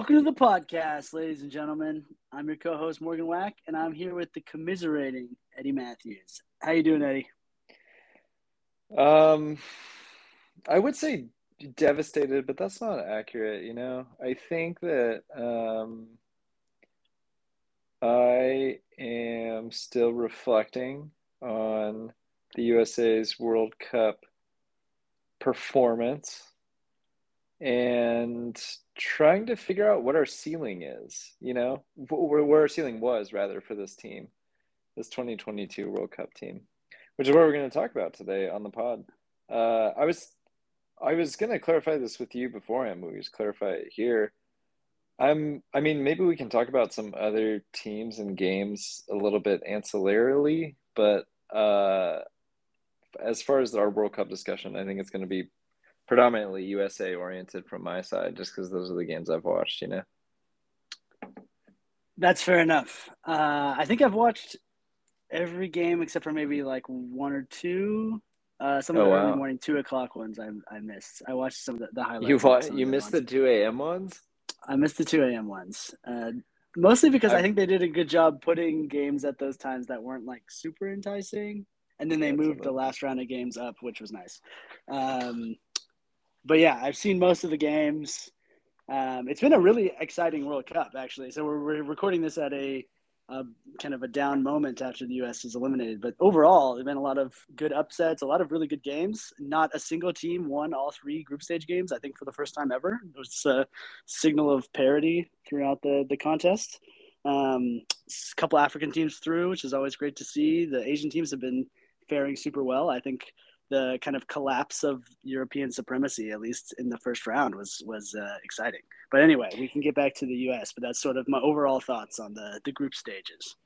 Welcome to the podcast, ladies and gentlemen. I'm your co-host Morgan Wack, and I'm here with the commiserating Eddie Matthews. How you doing, Eddie? Um, I would say devastated, but that's not accurate. You know, I think that um, I am still reflecting on the USA's World Cup performance and trying to figure out what our ceiling is, you know, where, where our ceiling was rather for this team, this 2022 World Cup team, which is what we're going to talk about today on the pod. Uh, I was, I was going to clarify this with you beforehand, but we just clarify it here. I'm, I mean, maybe we can talk about some other teams and games a little bit ancillarily, but uh, as far as our World Cup discussion, I think it's going to be predominantly USA oriented from my side, just because those are the games I've watched. You know. That's fair enough. Uh, I think I've watched every game except for maybe like one or two. Uh, some of oh, the wow. early morning two o'clock ones I, I missed. I watched some of the, the highlights. You watched, you missed ones. the two a.m. ones. I missed the two a.m. ones. Uh, mostly because I, I, think they did a good job putting games at those times that weren't like super enticing, and then they moved the last round of games up, which was nice. Um, but yeah, I've seen most of the games. Um, it's been a really exciting World Cup, actually. So we're, we're recording this at a, a, kind of a down moment after the U.S. is eliminated. But overall, there've been a lot of good upsets, a lot of really good games. Not a single team won all three group stage games. I think for the first time ever. It was a signal of parity throughout the the contest. Um, a couple African teams through, which is always great to see. The Asian teams have been faring super well. I think the kind of collapse of European supremacy, at least in the first round, was was uh, exciting. But anyway, we can get back to the U.S. But that's sort of my overall thoughts on the the group stages.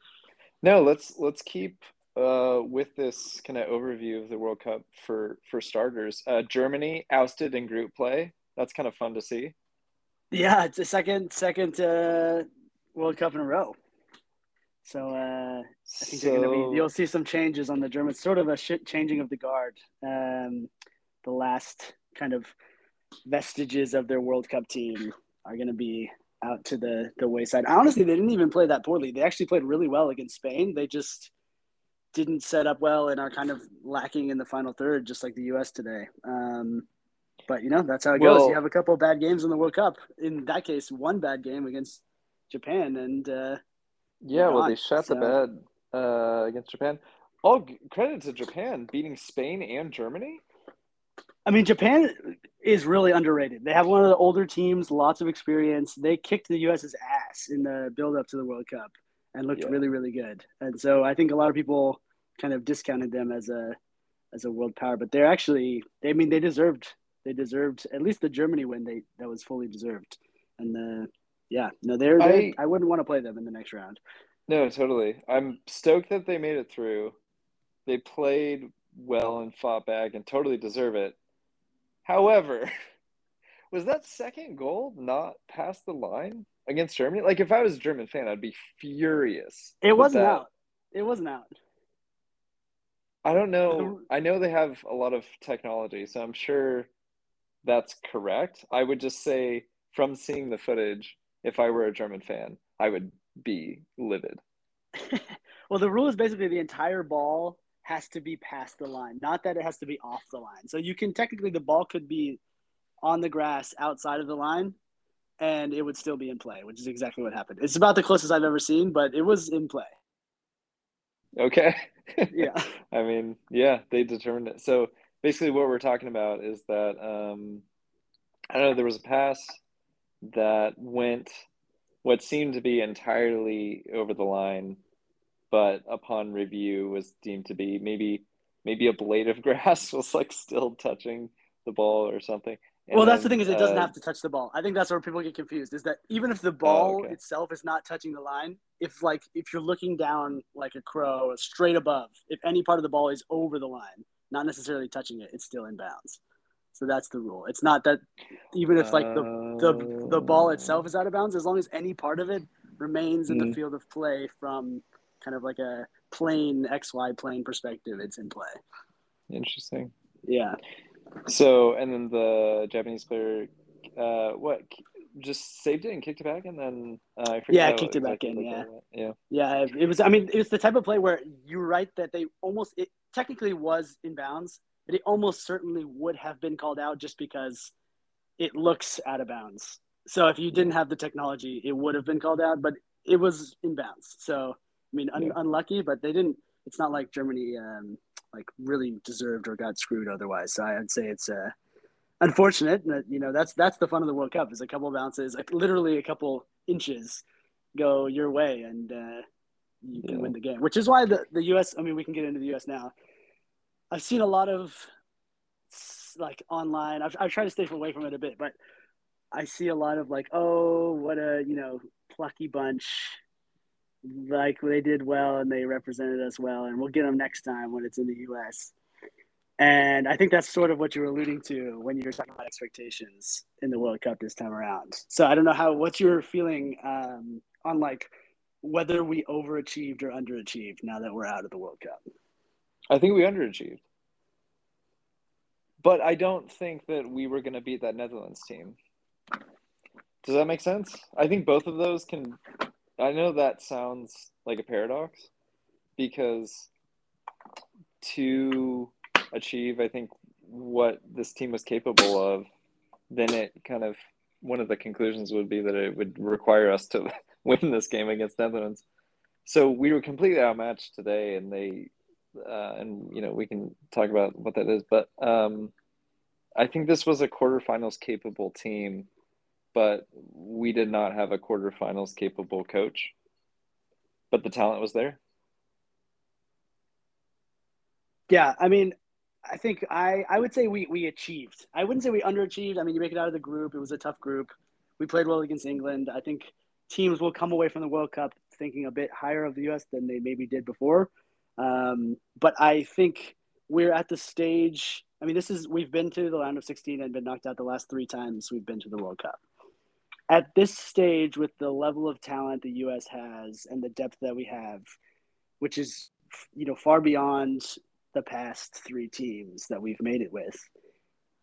No, let's let's keep uh, with this kind of overview of the World Cup for for starters. Uh, Germany ousted in group play. That's kind of fun to see. Yeah, it's a second second uh, World Cup in a row. So uh, I think so, be. You'll see some changes on the Germans. Sort of a shit changing of the guard. Um, the last kind of vestiges of their World Cup team are going to be out to the the wayside. Honestly, they didn't even play that poorly. They actually played really well against Spain. They just didn't set up well and are kind of lacking in the final third, just like the U.S. today. Um, but you know that's how it well, goes. You have a couple bad games in the World Cup. In that case, one bad game against Japan, and uh, yeah, well, they shot so. the bed uh, against Japan. All credit to Japan beating Spain and Germany. I mean, Japan is really underrated. They have one of the older teams, lots of experience. They kicked the U.S.'s ass in the build up to the World Cup and looked yeah. really, really good. And so I think a lot of people kind of discounted them as a as a world power, but they're actually. They, I mean, they deserved. They deserved at least the Germany win. They that was fully deserved, and the yeah, no, they're, they're I, I wouldn't want to play them in the next round. No, totally. I'm stoked that they made it through. They played well and fought back and totally deserve it. However, was that second goal not past the line against Germany? Like, if I was a German fan, I'd be furious. It wasn't that. out. It wasn't out. I don't know. I know they have a lot of technology, so I'm sure that's correct. I would just say, from seeing the footage, if I were a German fan, I would be livid. well, the rule is basically the entire ball has to be past the line, not that it has to be off the line. So you can technically the ball could be on the grass outside of the line and it would still be in play, which is exactly what happened. It's about the closest I've ever seen, but it was in play. Okay. yeah. I mean, yeah, they determined it. So basically what we're talking about is that um I don't know, there was a pass that went what seemed to be entirely over the line, but upon review was deemed to be maybe maybe a blade of grass was like still touching the ball or something. And well, that's then, the thing is it doesn't uh, have to touch the ball. I think that's where people get confused. Is that even if the oh, ball oh, okay. itself is not touching the line, if like if you're looking down like a crow straight above, if any part of the ball is over the line, not necessarily touching it, it's still in bounds. So that's the rule. It's not that even if like the the, the ball itself is out of bounds, as long as any part of it remains in mm. the field of play from kind of like a plane XY plane perspective, it's in play. Interesting. Yeah. So and then the Japanese player, uh, what just saved it and kicked it back, and then uh, yeah, kicked it back in. Yeah, yeah, yeah. It was. I mean, it was the type of play where you're right that they almost it technically was in bounds, but it almost certainly would have been called out just because it looks out of bounds. So if you didn't have the technology, it would have been called out, but it was in bounds. So I mean, un- yeah. unlucky, but they didn't. It's not like Germany um, like really deserved or got screwed otherwise. So I'd say it's uh, unfortunate that you know that's that's the fun of the World Cup is a couple of bounces, like literally a couple inches go your way, and uh, you can yeah. win the game. Which is why the the U.S. I mean, we can get into the U.S. now. I've seen a lot of like online. I've I've tried to stay away from it a bit, but I see a lot of like, oh, what a you know plucky bunch. Like they did well and they represented us well, and we'll get them next time when it's in the U.S. And I think that's sort of what you're alluding to when you're talking about expectations in the World Cup this time around. So I don't know how what's your feeling um, on like whether we overachieved or underachieved now that we're out of the World Cup. I think we underachieved, but I don't think that we were going to beat that Netherlands team. Does that make sense? I think both of those can. I know that sounds like a paradox because to achieve, I think, what this team was capable of, then it kind of one of the conclusions would be that it would require us to win this game against Netherlands. So we were completely outmatched today, and they, uh, and you know, we can talk about what that is, but um, I think this was a quarterfinals capable team, but we did not have a quarterfinals capable coach. But the talent was there. Yeah, I mean, I think I, I would say we, we achieved. I wouldn't say we underachieved. I mean, you make it out of the group. It was a tough group. We played well against England. I think teams will come away from the World Cup thinking a bit higher of the U.S. than they maybe did before. Um, but I think we're at the stage. I mean, this is we've been to the round of 16 and been knocked out the last three times we've been to the World Cup. At this stage, with the level of talent the U.S. has and the depth that we have, which is you know far beyond the past three teams that we've made it with.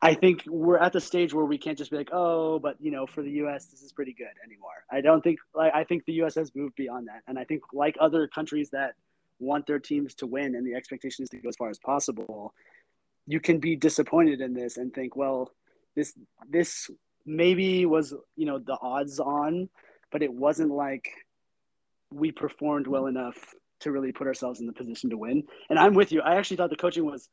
I think we're at the stage where we can't just be like, oh, but you know, for the U.S., this is pretty good anymore. I don't think like I think the U.S. has moved beyond that, and I think like other countries that want their teams to win and the expectation is to go as far as possible, you can be disappointed in this and think, well, this this maybe was you know the odds on, but it wasn't like we performed well enough to really put ourselves in the position to win. And I'm with you. I actually thought the coaching was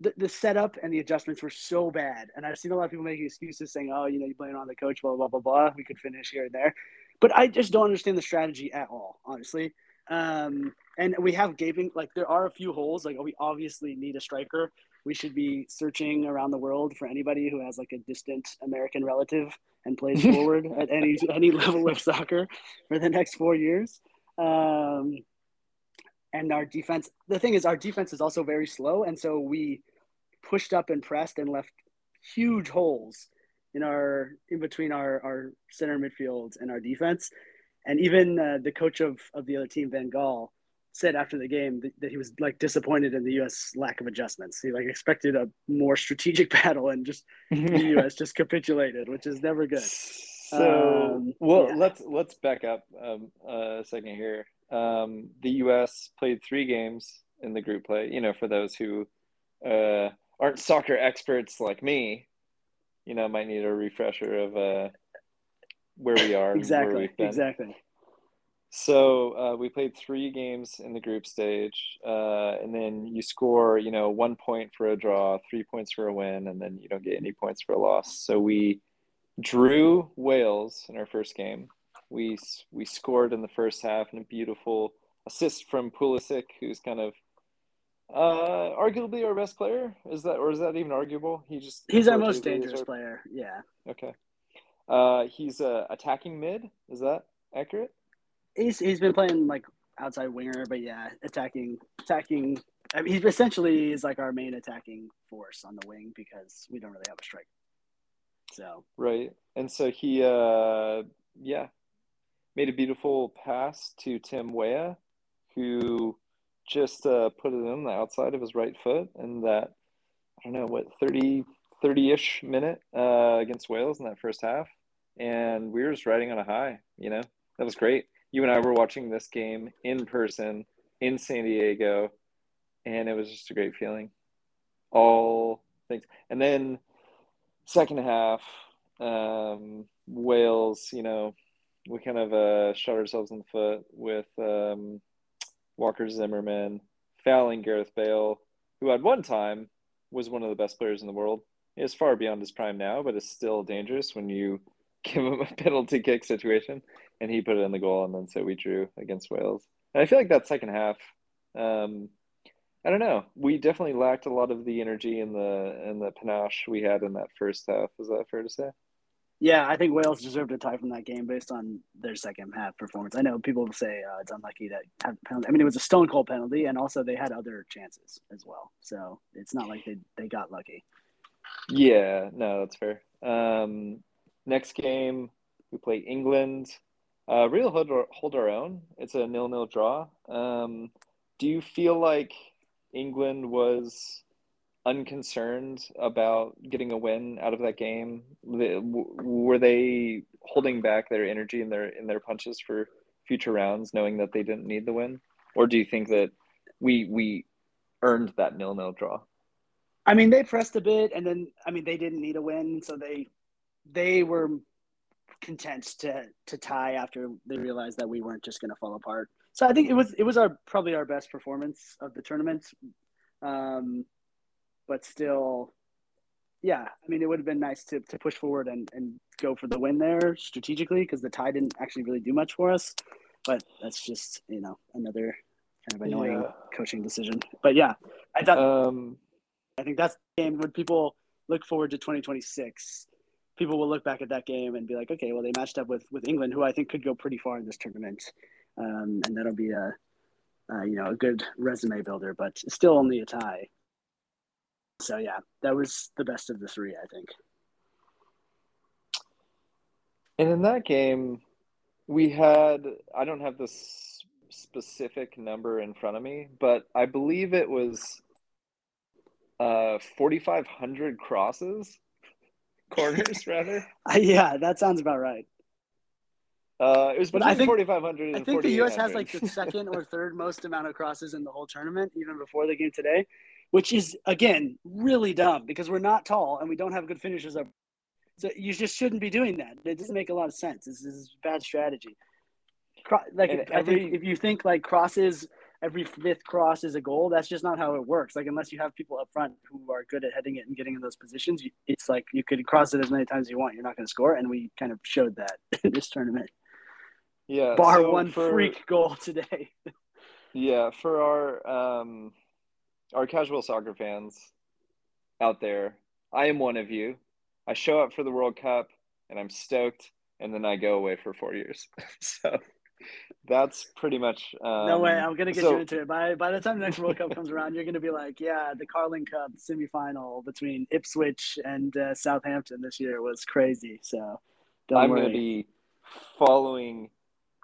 the, the setup and the adjustments were so bad. And I've seen a lot of people making excuses saying, oh, you know, you blame on the coach, blah, blah, blah, blah. We could finish here and there. But I just don't understand the strategy at all, honestly. Um, and we have gaping, like, there are a few holes. Like, we obviously need a striker. We should be searching around the world for anybody who has like a distant American relative and plays forward at any any level of soccer for the next four years. Um, and our defense the thing is our defense is also very slow and so we pushed up and pressed and left huge holes in our in between our our center midfield and our defense and even uh, the coach of of the other team van gaal said after the game that, that, he was like disappointed in the us lack of adjustments he like expected a more strategic battle and just the us just capitulated which is never good so um, well yeah. let's let's back up um, a second here um, the U.S. played three games in the group play. You know, for those who uh, aren't soccer experts like me, you know, might need a refresher of uh, where we are. exactly. Exactly. So uh, we played three games in the group stage, uh, and then you score, you know, one point for a draw, three points for a win, and then you don't get any points for a loss. So we drew Wales in our first game, we we scored in the first half and a beautiful assist from Pulisic, who's kind of uh, arguably our best player. Is that or is that even arguable? He just he's our most dangerous our... player. Yeah. Okay. Uh, he's uh, attacking mid. Is that accurate? He's he's been playing like outside winger, but yeah, attacking attacking. I mean, he's essentially is like our main attacking force on the wing because we don't really have a strike. So right, and so he, uh, yeah, made a beautiful pass to Tim Weah, who just uh, put it in the outside of his right foot and that I don't know what 30 30-ish minute uh, against Wales in that first half. and we were just riding on a high. You know, that was great. You and I were watching this game in person in San Diego, and it was just a great feeling. All things, and then second half, um, Wales. You know, we kind of uh, shot ourselves in the foot with um, Walker Zimmerman fouling Gareth Bale, who at one time was one of the best players in the world. He is far beyond his prime now, but is still dangerous when you give him a penalty kick situation. And he put it in the goal, and then so we drew against Wales. And I feel like that second half, um, I don't know. We definitely lacked a lot of the energy and the and the panache we had in that first half. Is that fair to say? Yeah, I think Wales deserved a tie from that game based on their second half performance. I know people will say uh, it's unlucky that had penalty. I mean, it was a stone cold penalty, and also they had other chances as well. So it's not like they they got lucky. Yeah, no, that's fair. Um, next game we play England. Uh, real hold our, hold our own. It's a nil nil draw. Um, do you feel like England was unconcerned about getting a win out of that game? Were they holding back their energy in their in their punches for future rounds, knowing that they didn't need the win, or do you think that we we earned that nil nil draw? I mean, they pressed a bit, and then I mean they didn't need a win, so they they were content to to tie after they realized that we weren't just going to fall apart. So I think it was it was our probably our best performance of the tournament. Um, but still, yeah, I mean, it would have been nice to, to push forward and, and go for the win there strategically because the tie didn't actually really do much for us. But that's just, you know, another kind of annoying yeah. coaching decision. But yeah, I thought, um, I think that's the game when people look forward to 2026. People will look back at that game and be like, okay, well, they matched up with, with England, who I think could go pretty far in this tournament. Um, and that'll be a, you know, a good resume builder, but still only a tie. So yeah, that was the best of the three, I think. And in that game, we had I don't have this specific number in front of me, but I believe it was uh 4500 crosses corners rather. Uh, yeah, that sounds about right. Uh, it was between I think, 4,500 I think the U.S. has like the second or third most amount of crosses in the whole tournament, even before the game today which is again really dumb because we're not tall and we don't have good finishes up. So you just shouldn't be doing that. It doesn't make a lot of sense. This, this is bad strategy. Like every, I think if you think like crosses, every fifth cross is a goal. That's just not how it works. Like unless you have people up front who are good at heading it and getting in those positions, it's like you could cross it as many times as you want. You're not going to score, and we kind of showed that in this tournament. Yeah, bar so one for, freak goal today. yeah, for our um, our casual soccer fans out there, I am one of you. I show up for the World Cup and I'm stoked, and then I go away for four years. so that's pretty much. Um, no way, I'm gonna get so, you into it. By by the time the next World Cup comes around, you're gonna be like, yeah, the Carling Cup semifinal between Ipswich and uh, Southampton this year was crazy. So I'm worry. gonna be following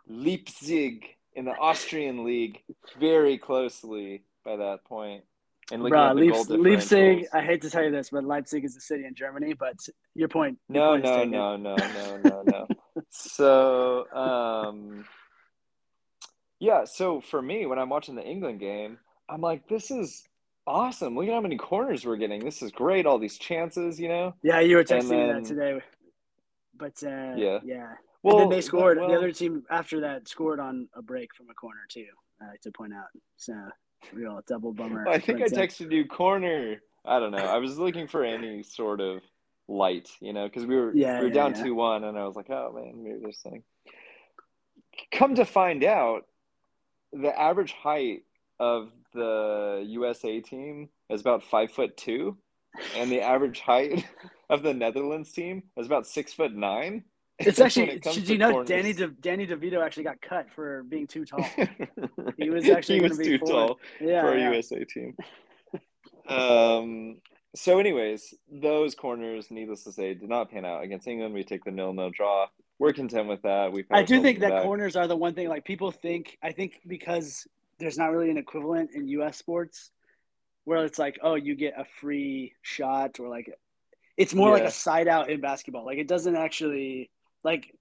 Leipzig in the Austrian league very closely by that point. And looking Bruh, at Leipzig, Leipzig, I hate to tell you this, but Leipzig is a city in Germany. But your point. No, your point no, no, no, no, no, no. so, um, yeah. So for me, when I'm watching the England game, I'm like, this is awesome. Look at how many corners we're getting. This is great. All these chances, you know. Yeah, you were texting then, me that today. But uh, yeah, yeah. Well, and then they scored. Well, the other team after that scored on a break from a corner too. I like to point out. So real double bummer. I think I texted you corner. I don't know. I was looking for any sort of light, you know, because we were yeah, we were yeah, down two yeah. one, and I was like, oh man, maybe there's something. Come to find out, the average height of the USA team is about five foot two, and the average height of the Netherlands team is about six foot nine. It's actually. It did you know corners. Danny De, Danny DeVito actually got cut for being too tall? he was actually he was too tall yeah, for yeah. USA team. um. So, anyways, those corners, needless to say, did not pan out against England. We take the nil-nil draw. We're content with that. We. I do think that back. corners are the one thing. Like people think. I think because there's not really an equivalent in U.S. sports, where it's like, oh, you get a free shot, or like, it's more yeah. like a side out in basketball. Like it doesn't actually like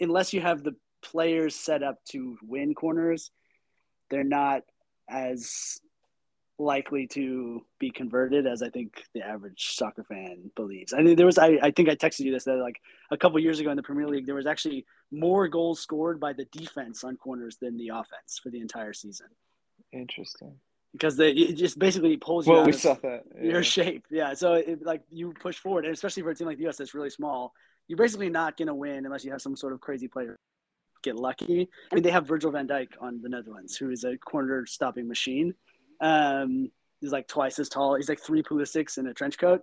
unless you have the players set up to win corners, they're not as likely to be converted as I think the average soccer fan believes. I mean, there was I, I think I texted you this that like a couple years ago in the Premier League, there was actually more goals scored by the defense on corners than the offense for the entire season. Interesting. Because they it just basically pulls you well, out we of saw that. Yeah. your shape. Yeah, so it, like you push forward, and especially for a team like the US that's really small, you're basically not going to win unless you have some sort of crazy player get lucky. I mean, they have Virgil van Dijk on the Netherlands, who is a corner stopping machine. Um, he's like twice as tall. He's like three Pulisic's in a trench coat.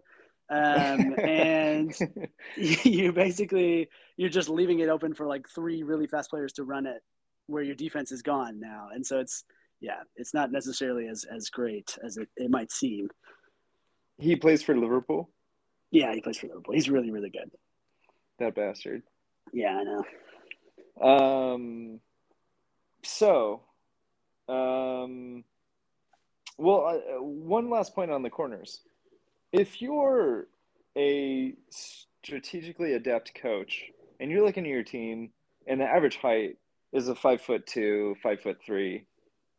Um, and you basically you're just leaving it open for like three really fast players to run it where your defense is gone now. And so it's yeah, it's not necessarily as as great as it, it might seem. he plays for Liverpool. Yeah, he plays for Liverpool. He's really, really good. That bastard. Yeah, I know. Um. So, um. Well, uh, one last point on the corners. If you're a strategically adept coach and you're looking at your team and the average height is a five foot two, five foot three,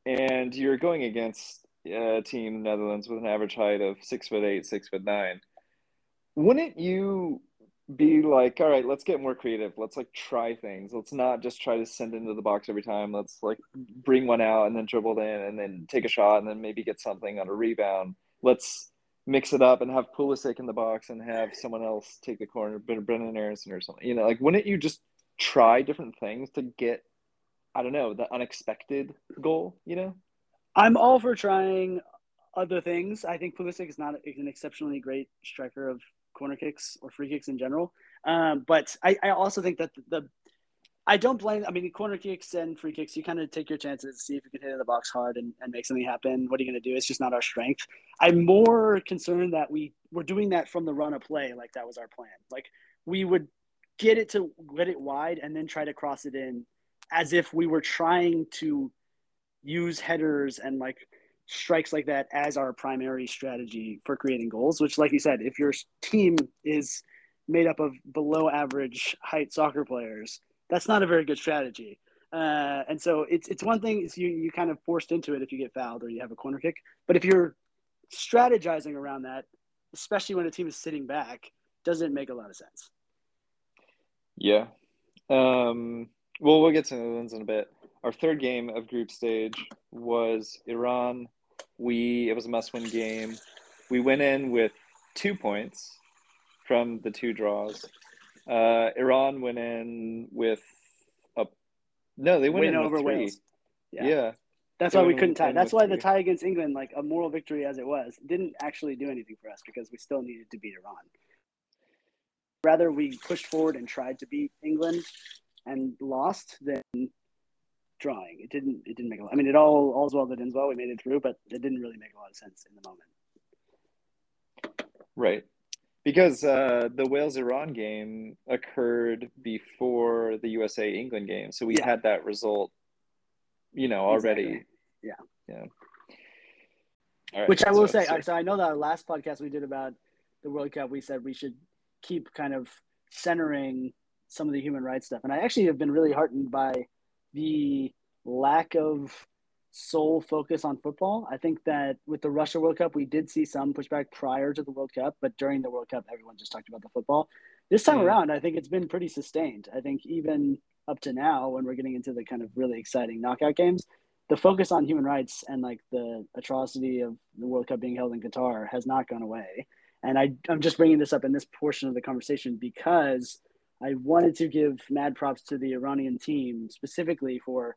and you're going against a team Netherlands with an average height of six foot eight, six foot nine, wouldn't you be like, all right, let's get more creative. Let's like try things. Let's not just try to send into the box every time. Let's like bring one out and then dribble it in and then take a shot and then maybe get something on a rebound. Let's mix it up and have Pulisic in the box and have someone else take the corner, Brenden Aaronson or something. You know, like wouldn't you just try different things to get, I don't know, the unexpected goal? You know, I'm all for trying other things. I think Pulisic is not an exceptionally great striker of corner kicks or free kicks in general. Um, but I, I also think that the, the I don't blame. I mean, corner kicks and free kicks, you kind of take your chances, see if you can hit in the box hard and, and make something happen. What are you going to do? It's just not our strength. I'm more concerned that we were doing that from the run of play, like that was our plan. Like we would get it to get it wide and then try to cross it in, as if we were trying to use headers and like strikes like that as our primary strategy for creating goals. Which, like you said, if your team is made up of below average height soccer players that's not a very good strategy. Uh, and so it's it's one thing you you kind of forced into it if you get fouled or you have a corner kick. But if you're strategizing around that, especially when a team is sitting back, doesn't make a lot of sense. Yeah. Um, well, we'll get to the Netherlands in a bit. Our third game of group stage was Iran. We it was a must-win game. We went in with two points from the two draws. Uh, Iran went in with a no, they went Win in over three. Wales. Yeah. Yeah. That's They why we couldn't tie. That's why the tie against England, like a moral victory as it was, didn't actually do anything for us because we still needed to beat Iran. Rather, we pushed forward and tried to beat England and lost than drawing. It didn't. It didn't make a lot. I mean, it all all's well that ends well. We made it through, but it didn't really make a lot of sense in the moment. Right. Because uh, the Wales Iran game occurred before the USA England game. So we Yeah. had that result, you know, already. Exactly. Yeah. Yeah. All right, Which I will so- say, so- so I know that our last podcast we did about the World Cup, we said we should keep kind of centering some of the human rights stuff. And I actually have been really heartened by the lack of sole focus on football. I think that with the Russia World Cup, we did see some pushback prior to the World Cup, but during the World Cup, everyone just talked about the football. This time Mm. around, I think it's been pretty sustained. I think even up to now, when we're getting into the kind of really exciting knockout games, the focus on human rights and like the atrocity of the World Cup being held in Qatar has not gone away. And I, I'm just bringing this up in this portion of the conversation because I wanted to give mad props to the Iranian team specifically for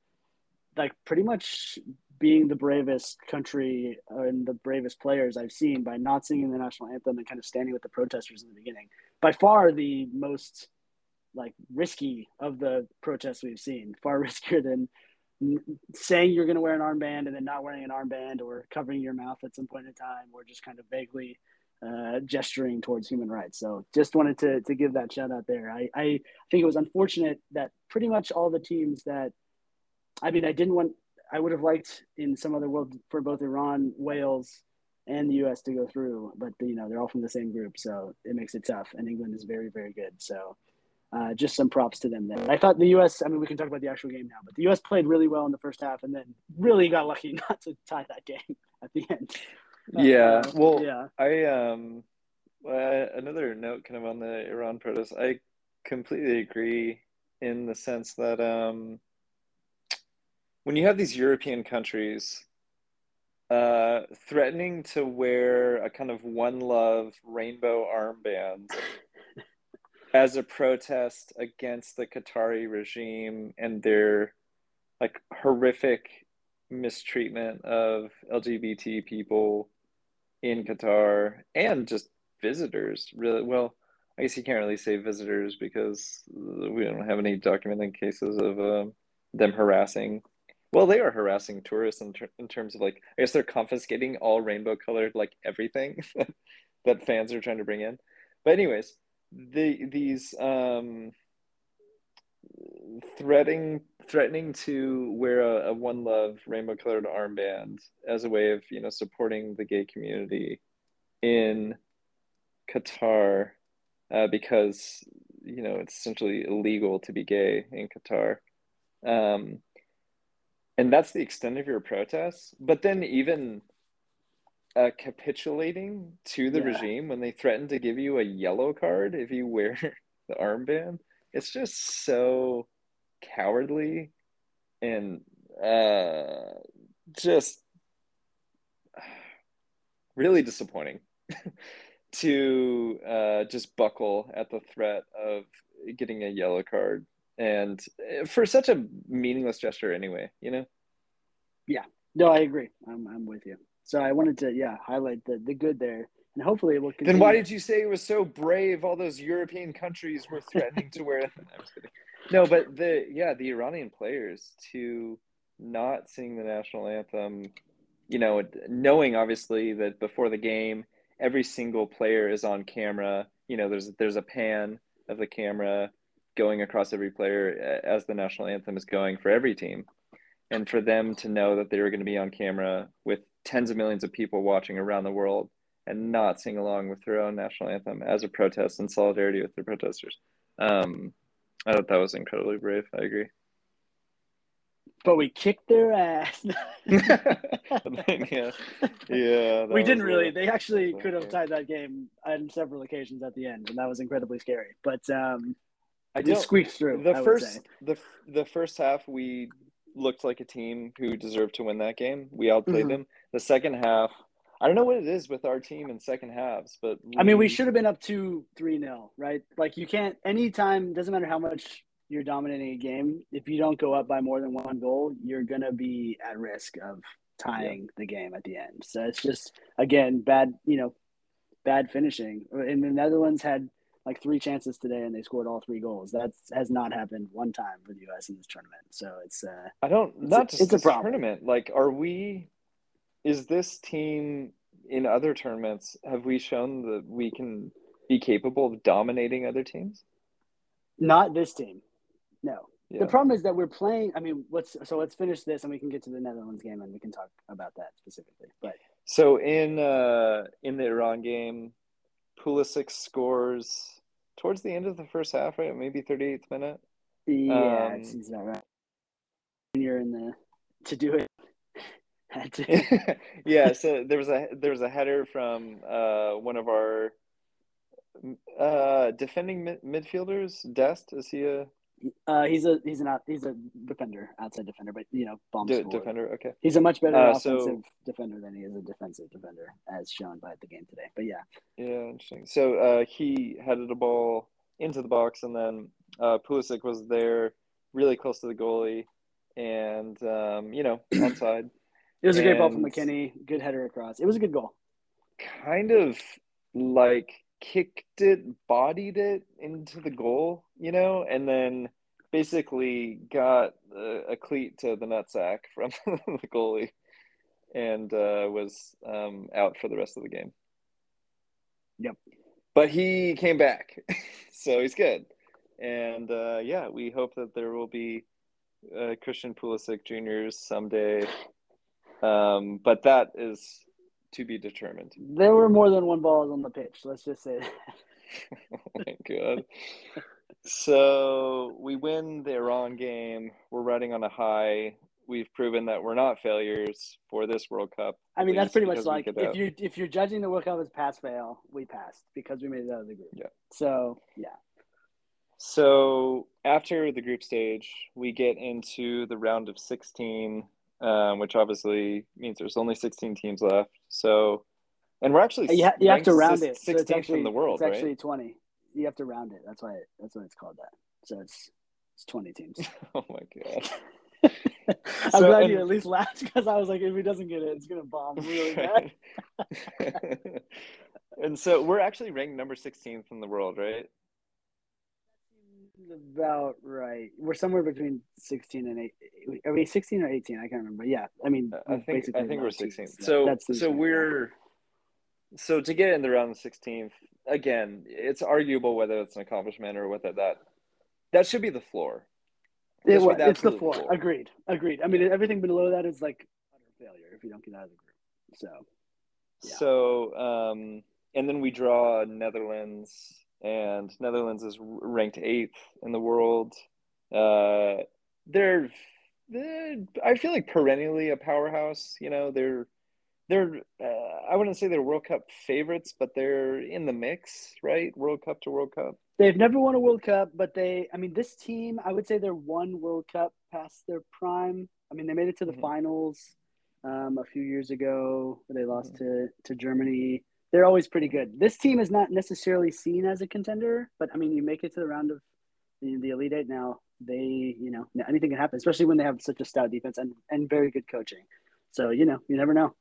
like pretty much being the bravest country and the bravest players I've seen by not singing the national anthem and kind of standing with the protesters in the beginning. By far the most like risky of the protests we've seen, far riskier than saying you're going to wear an armband and then not wearing an armband or covering your mouth at some point in time or just kind of vaguely uh, gesturing towards human rights. So just wanted to, to give that shout out there. I, I think it was unfortunate that pretty much all the teams that, I mean, I didn't want, I would have liked in some other world for both Iran, Wales, and the U.S. to go through, but you know they're all from the same group, so it makes it tough. And England is very, very good. So uh, just some props to them there. I thought the U.S. I mean, we can talk about the actual game now, but the U.S. played really well in the first half, and then really got lucky not to tie that game at the end. Yeah. Well, yeah. I um, uh, another note kind of on the Iran protest. I completely agree in the sense that um, when you have these European countries uh, threatening to wear a kind of one love rainbow armband as a protest against the Qatari regime and their like horrific mistreatment of LGBT people in Qatar and just visitors. Really, well, I guess you can't really say visitors because we don't have any documented cases of um, them harassing. Well, they are harassing tourists in, ter- in terms of like, I guess they're confiscating all rainbow colored like everything that fans are trying to bring in. But anyways, the these um, threatening threatening to wear a, a one love rainbow colored armband as a way of you know supporting the gay community in Qatar uh, because you know it's essentially illegal to be gay in Qatar. Um, and that's the extent of your protests. But then even uh, capitulating to the Yeah. regime when they threaten to give you a yellow card if you wear the armband, it's just so cowardly and uh, just really disappointing to uh, just buckle at the threat of getting a yellow card and uh, for such a meaningless gesture anyway you know yeah No, I agree. I'm I'm with you. So I wanted to yeah highlight the the good there, and hopefully it will continue. then why did you say it was so brave all those european countries were threatening to wear I'm just kidding. No but the yeah the iranian players to not sing the national anthem you know knowing obviously that before the game every single player is on camera you know there's there's a pan of the camera going across every player as the national anthem is going for every team and for them to know that they were going to be on camera with tens of millions of people watching around the world and not sing along with their own national anthem as a protest in solidarity with the protesters. Um, I thought that was incredibly brave. I agree. But we kicked their ass. yeah, yeah. we didn't really. They actually could have tied that game on several occasions at the end, and that was incredibly scary. But um, I just squeaked through. the I first the the first half we looked like a team who deserved to win that game. We outplayed Mhm. them. The second half, I don't know what it is with our team in second halves, but I mean, we should have been up two, three nil, right? Like you can't anytime. Doesn't matter how much you're dominating a game. If you don't go up by more than one goal, you're gonna be at risk of tying the game at the end. So it's just again bad, you know, bad finishing. And the Netherlands had like three chances today, and they scored all three goals. That has not happened one time for the U.S. in this tournament. So it's uh, I don't It's not a- just it's a problem. tournament. Like, are we? Is this team in other tournaments? Have we shown that we can be capable of dominating other teams? not this team. No. Yeah. The problem is that we're playing. I mean, let's so let's finish this, and we can get to the Netherlands game, and we can talk about that specifically. But So in uh in the Iran game, Pulisic scores towards the end of the first half, right? Maybe 38th minute. yeah, Um, it seems about right. When you're in the to do it. yeah, so there was a there was a header from uh one of our uh defending mid- midfielders. Dest is he a Uh, he's a he's an out, he's a defender, outside defender, but you know, bomb de- defender? Okay. He's a much better Uh, so- offensive defender than he is a defensive defender, as shown by the game today. But yeah, Yeah, interesting. So uh, he headed a ball into the box, and then uh, Pulisic was there, really close to the goalie, and um, you know, onside. It was a great ball from McKennie. Good header across. It was a good goal. kind of like kicked it, bodied it into the goal, you know, and then basically got a, a cleat to the nutsack from the goalie and uh, was um, out for the rest of the game. Yep. But he came back, so he's good. And uh, yeah, we hope that there will be uh, Christian Pulisic juniors someday. Um, but that is to be determined. There were more than one ball on the pitch. Let's just say that. oh my god. So we win the Iran game. We're riding on a high. We've proven that we're not failures for this World Cup. I mean, that's pretty much like if you if you're judging the World Cup as pass fail, we passed because we made it out of the group. Yeah. So yeah. So after the group stage, we get into the round of 16, um, which obviously means there's only 16 teams left. So, and we're actually you, ha- you have to round it. 16th so actually, in the world, It's actually right? 20. You have to round it. That's why. It, that's why it's called that. So it's it's 20 teams. oh my god. I'm so, glad and, you at least laughed because I was like, if he doesn't get it, it's gonna bomb really bad. and so we're actually ranked number 16th in the world, right? About right. We're somewhere between sixteen and eight. Are we sixteen or eighteen? I can't remember. Yeah, I mean, I think I think we're sixteen. So that's so we're so to get in the round of sixteenth again. It's arguable whether it's an accomplishment or whether that that should be the floor. It, the it's the floor. floor. Agreed. Agreed. I mean, everything below that is like utter failure if you don't get out of the group. So. Yeah. So um, and then we draw Netherlands and Netherlands is ranked eighth in the world. Uh, they're, they're, I feel like perennially a powerhouse. You know, they're they're uh, I wouldn't say they're World Cup favorites, but they're in the mix, right? World Cup to World Cup. They've never won a World Cup, but they I mean this team, I would say they're one World Cup past their prime. I mean, they made it to the mm-hmm. finals um, a few years ago. They lost mm-hmm. to to Germany they're always pretty good. This team is not necessarily seen as a contender, but I mean, you make it to the round of the, the Elite Eight now. They, you know, anything can happen, especially when they have such a stout defense and, and very good coaching. So, you know, you never know.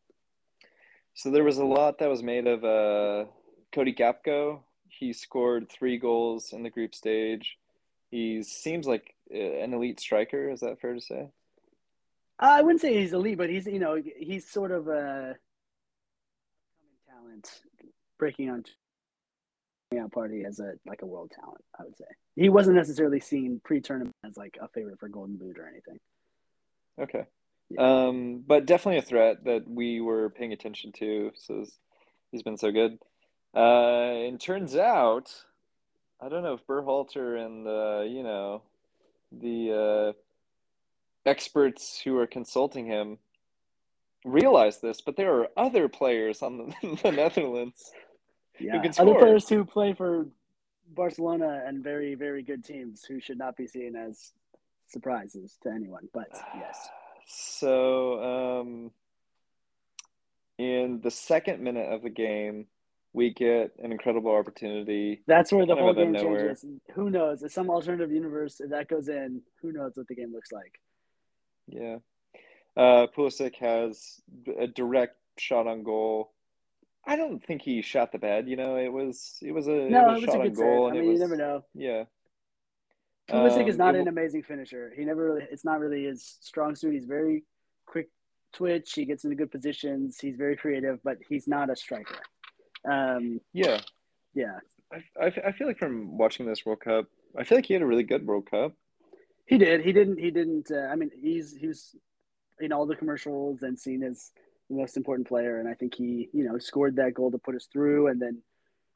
So there was a lot that was made of uh, Cody Gakpo. He scored three goals in the group stage. He seems like uh, an elite striker. Is that fair to say? I wouldn't say he's elite, but he's you know he's sort of a talent breaking on out party as a like a world talent. I would say he wasn't necessarily seen pre-tournament as like a favorite for Golden Boot or anything. Okay, yeah. um, but definitely a threat that we were paying attention to. So he's been so good. Uh, and turns out, I don't know if Berhalter and the you know the uh, experts who are consulting him realize this, but there are other players on the, the Netherlands yeah. who can score. Other players who play for Barcelona and very, very good teams who should not be seen as surprises to anyone. But yes. So, um, in the second minute of the game, we get an incredible opportunity. That's where the whole game changes. Who knows? If some alternative universe if that goes in, who knows what the game looks like? Yeah. Uh, Pulisic has a direct shot on goal. I don't think he shot the bad. You know, it was it was a no, it was, it was shot on goal, and I mean, was, you never know. Yeah. Pulisic um, is not an amazing finisher. He never really. It's not really his strong suit. He's very quick twitch. He gets into good positions. He's very creative, but he's not a striker. Um, yeah. Yeah. I, I, I feel like from watching this World Cup, I feel like he had a really good World Cup. He did. He didn't. He didn't. Uh, I mean, he's he was in all the commercials and seen as the most important player. And I think he, you know, scored that goal to put us through and then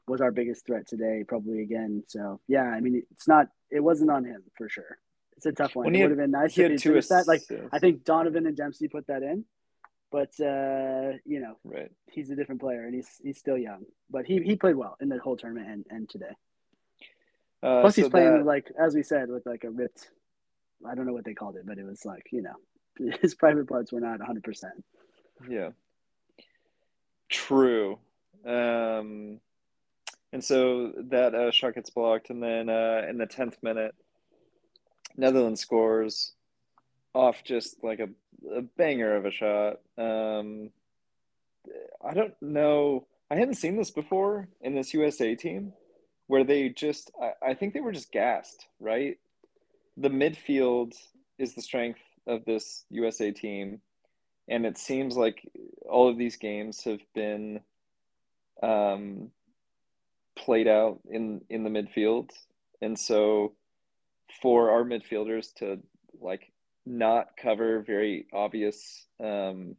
was our biggest threat today, probably again. So yeah, I mean, it's not, it wasn't on him for sure. It's a tough one. It would have been nice if he finished that. Like I think Donovan and Dempsey put that in, but uh, you know, right. he's a different player and he's he's still young. But he he played well in the whole tournament and, and today. Uh, Plus, so he's playing that... like as we said with like a ripped. I don't know what they called it, but it was like you know his private parts were not 100%. Yeah. True. Um, and so that uh, shot gets blocked, and then uh, in the tenth minute, Netherlands scores off just like a, a banger of a shot. Um, I don't know. I hadn't seen this before in this USA team, where they just. I, I think they were just gassed. Right, the midfield is the strength of this USA team, and it seems like all of these games have been um, played out in in the midfield, and so for our midfielders to like not cover very obvious, um,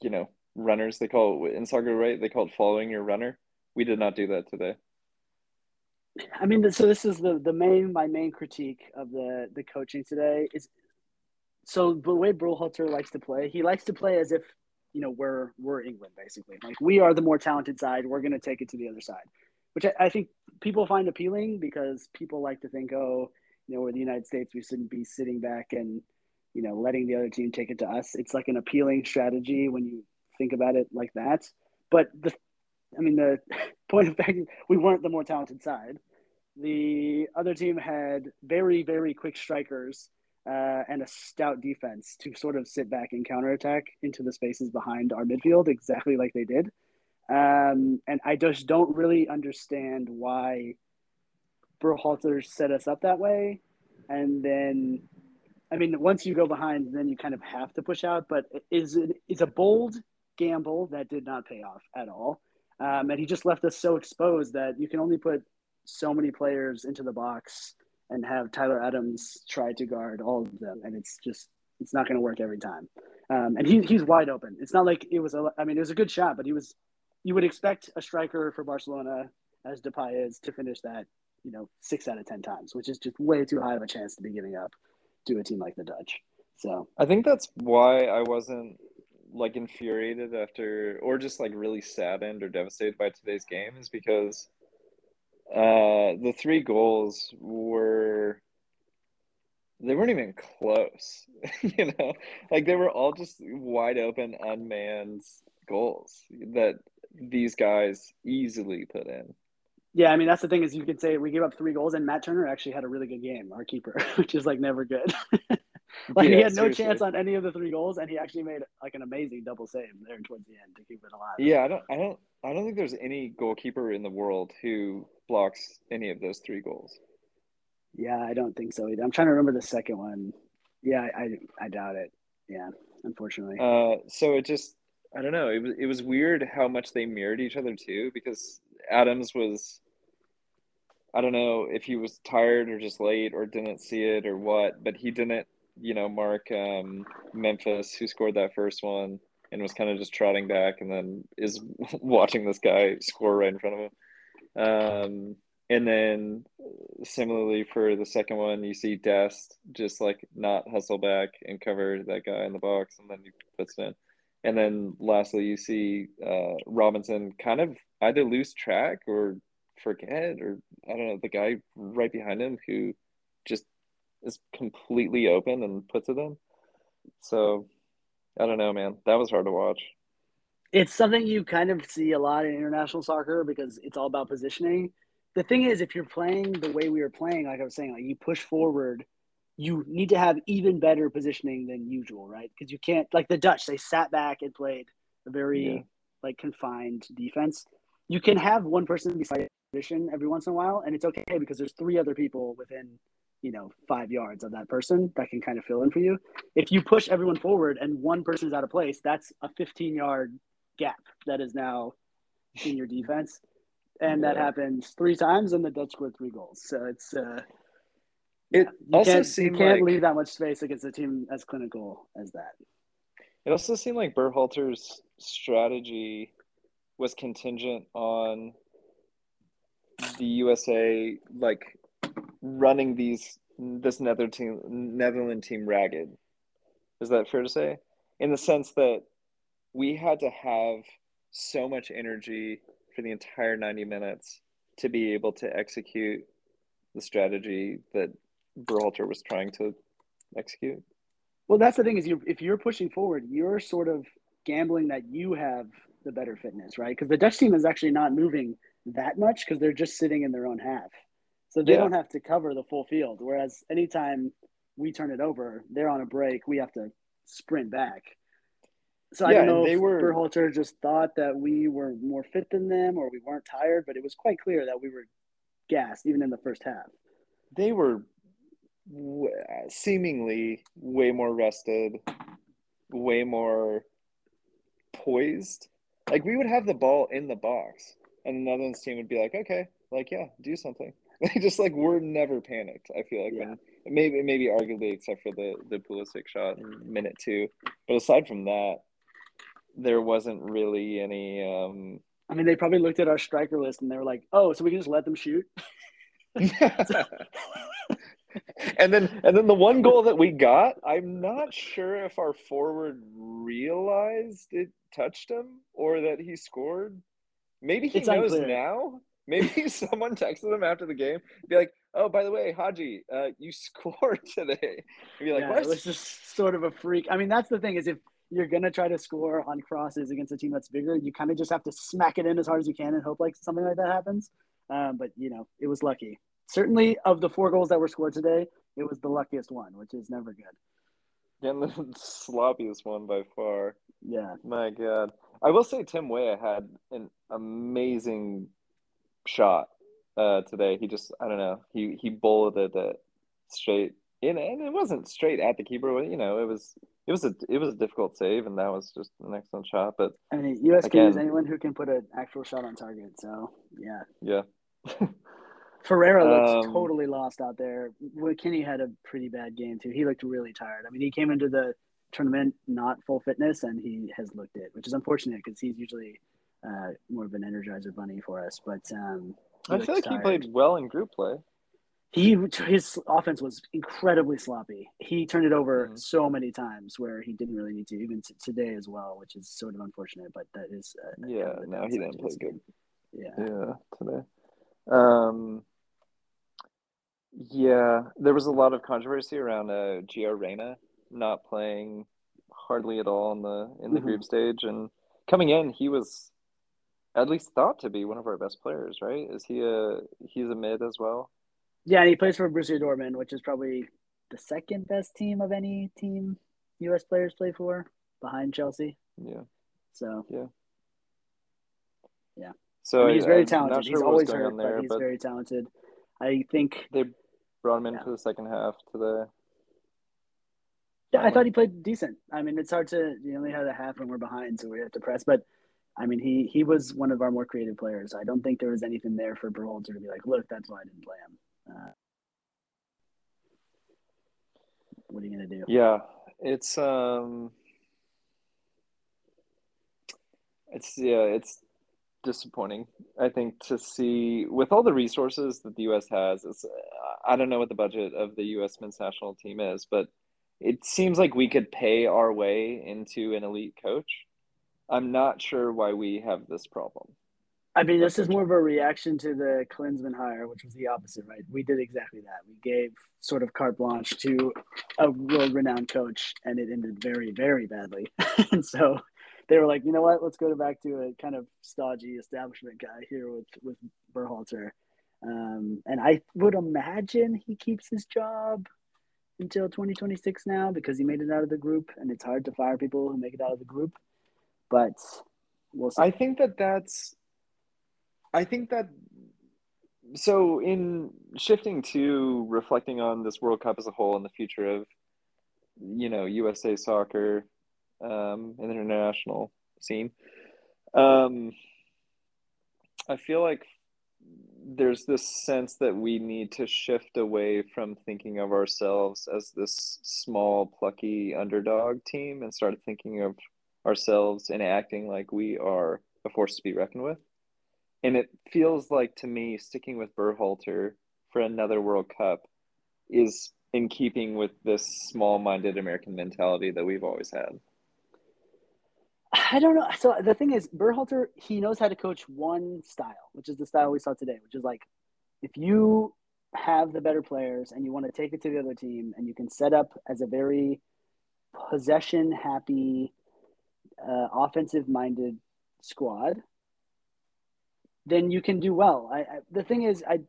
you know, runners. They call it in soccer, right? They call it following your runner. We did not do that today. I mean, so this is the the main my main critique of the the coaching today is so the way Berhalter likes to play, he likes to play as if you know we're we're England basically. Like we are the more talented side. We're going to take it to the other side, which I, I, think people find appealing because people like to think, oh, you know, we're the United States. We shouldn't be sitting back and you know letting the other team take it to us. It's like an appealing strategy when you think about it like that. But the, I mean, the point of fact, we weren't the more talented side. The other team had very very quick strikers uh, and a stout defense to sort of sit back and counterattack into the spaces behind our midfield, exactly like they did. Um, and I just don't really understand why Berhalter set us up that way. And then, I mean, once you go behind, then you kind of have to push out. But is it's a bold gamble that did not pay off at all. Um, and he just left us so exposed that you can only put so many players into the box and have Tyler Adams try to guard all of them, and it's just it's not going to work every time. Um, and he he's wide open. It's not like it was a. I mean, it was a good shot, but he was. You would expect a striker for Barcelona, as Depay is, to finish that, you know, six out of ten times, which is just way too high of a chance to be giving up to a team like the Dutch. So I think that's why I wasn't like infuriated after, or just like really saddened or devastated by today's game, is because uh, the three goals were they weren't even close. you know, like they were all just wide open, unmanned goals that these guys easily put in. Yeah, I mean that's the thing is you could say we gave up three goals and Matt Turner actually had a really good game, our keeper, which is like never good. like yeah, he had no seriously. chance on any of the three goals, and he actually made like an amazing double save there towards the end to keep it alive. Yeah, I don't, I don't, I don't think there's any goalkeeper in the world who blocks any of those three goals. Yeah, I don't think so either. I'm trying to remember the second one. Yeah, I, I, I doubt it. Yeah, unfortunately. Uh, so it just, I don't know. It was, it was weird how much they mirrored each other too, because Adams was, I don't know if he was tired or just late or didn't see it or what, but he didn't, you know, mark um, Memphis who scored that first one and was kind of just trotting back and then is watching this guy score right in front of him. Um, and then similarly for the second one, you see Dest just like not hustle back and cover that guy in the box, and then he puts it in. And then lastly, you see uh, Robinson kind of either lose track or forget, or I don't know, the guy right behind him who is completely open and puts it in. So I don't know, man. That was hard to watch it's something you kind of see a lot in international soccer because it's all about positioning. The thing is, if you're playing the way we were playing, like I was saying, like you push forward, you need to have even better positioning than usual, right? Because you can't, like the Dutch, they sat back and played a very yeah. like confined defense. You can have one person beside position every once in a while, and it's okay because there's three other people within you know five yards of that person that can kind of fill in for you. If you push everyone forward and one person is out of place, that's a 15 yard gap that is now in your defense. And that happens three times, and the Dutch scored three goals. So it's uh, it you also seemed you can't like, leave that much space against a team as clinical as that. It also seemed like Berhalter's strategy was contingent on the USA like running these this Nether team Netherlands team ragged. Is that fair to say? In the sense that we had to have so much energy for the entire 90 minutes to be able to execute the strategy that Berhalter was trying to execute. Well, that's the thing is you if you're pushing forward, you're sort of gambling that you have the better fitness, right? Because the Dutch team is actually not moving that much because they're just sitting in their own half. So they yeah. don't have to cover the full field. Whereas anytime we turn it over, they're on a break, we have to sprint back. So yeah, I don't know they if were Berhalter just thought that we were more fit than them or we weren't tired, but it was quite clear that we were gassed even in the first half. They were w- seemingly way more rested, way more poised. Like we would have the ball in the box, and the Netherlands team would be like, "Okay, like yeah, do something." They just like we're never panicked. I feel like yeah. when maybe maybe arguably except for the the Pulisic shot in minute two, but aside from that, there wasn't really any. Um, I mean, they probably looked at our striker list and they were like, "Oh, so we can just let them shoot." and then and then the one goal that we got, I'm not sure if our forward realized it touched him or that he scored. Maybe he It's knows unclear. now. Maybe someone texted him after the game, be like, "Oh, by the way, Haji, uh, you scored today." And be like, yeah, "What?" it was just sort of a freak. I mean, that's the thing is if you're gonna try to score on crosses against a team that's bigger, you kind of just have to smack it in as hard as you can and hope like something like that happens. Um, but you know, it was lucky. Certainly, of the four goals that were scored today, it was the luckiest one, which is never good. and the sloppiest one by far. Yeah, My God, I will say Tim Weah had an amazing shot uh, today. He just, I don't know, he he bulleted it straight in, and it wasn't straight at the keeper. but, You know, it was it was a it was a difficult save, and that was just an excellent shot. But I mean, US can use Again. anyone who can put an actual shot on target. So yeah, yeah, Ferreira looked Um, totally lost out there. McKennie had a pretty bad game too. He looked really tired. I mean, he came into the tournament not full fitness, and he has looked it, which is unfortunate because he's usually uh, more of an energizer bunny for us. But um, I feel like he played well in group play. He his offense was incredibly sloppy. He turned it over Mhm. so many times where he didn't really need to, even t- today as well, which is sort of unfortunate. But that is uh, Yeah, no, he didn't play good. Yeah. Yeah, today. Um, yeah, there was a lot of controversy around uh, Gio Reyna not playing hardly at all in the in the Mhm. group stage, and coming in, he was at least thought to be one of our best players, right? Is he a he's a mid as well? Yeah, and he plays for Borussia Dortmund, which is probably the second best team of any team U.S. players play for, behind Chelsea. Yeah. So Yeah. Yeah. So I mean, he's very I'm talented. sure he's always hurt, there, but he's but very talented. I think. they brought him in Yeah. for the second half today. Yeah, I thought he played decent. I mean, it's hard to you only had a half when we're behind, so we have to press. But I mean, he he was one of our more creative players. I don't think there was anything there for Berhalter to be like, look, that's why I didn't play him. Uh, what are you gonna do? Yeah, it's um, it's yeah, it's disappointing. I think to see with all the resources that the U.S. has, it's I don't know what the budget of the U.S. men's national team is, but it seems like we could pay our way into an elite coach. I'm not sure why we have this problem. I mean, this is more of a reaction to the Klinsmann hire, which was the opposite, right? We did exactly that. We gave sort of carte blanche to a world-renowned coach, and it ended very, very badly. and so they were like, you know what? Let's go back to a kind of stodgy establishment guy here with with Berhalter. Um, and I would imagine he keeps his job until 2026 now because he made it out of the group, and it's hard to fire people who make it out of the group. But we'll see. I think that that's. I think that. So, in shifting to reflecting on this World Cup as a whole and the future of, you know, USA soccer, um, and the international scene, um, I feel like there's this sense that we need to shift away from thinking of ourselves as this small, plucky underdog team and start thinking of ourselves and acting like we are a force to be reckoned with. And it feels like to me, sticking with Berhalter for another World Cup is in keeping with this small minded American mentality that we've always had. I don't know. So the thing is, Berhalter, he knows how to coach one style, which is the style we saw today, which is like if you have the better players and you want to take it to the other team and you can set up as a very possession happy, uh, offensive minded squad, then you can do well. I, I the thing is, I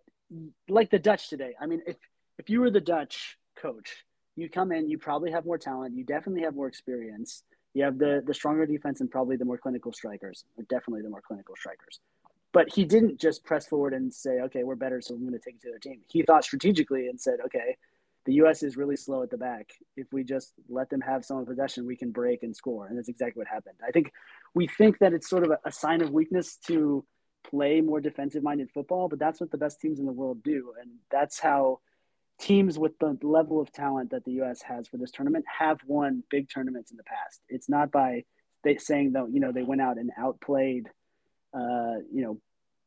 like the Dutch today. I mean, if if you were the Dutch coach, you come in, you probably have more talent, you definitely have more experience. You have the the stronger defense and probably the more clinical strikers, definitely the more clinical strikers. But he didn't just press forward and say, "Okay, we're better, so I'm going to take it to their team." He thought strategically and said, "Okay, the U.S. is really slow at the back. If we just let them have some possession, we can break and score." And that's exactly what happened. I think we think that it's sort of a, a sign of weakness to play more defensive-minded football, but that's what the best teams in the world do, and that's how teams with the level of talent that the U.S. has for this tournament have won big tournaments in the past. It's not by they saying that you know they went out and outplayed, uh, you know,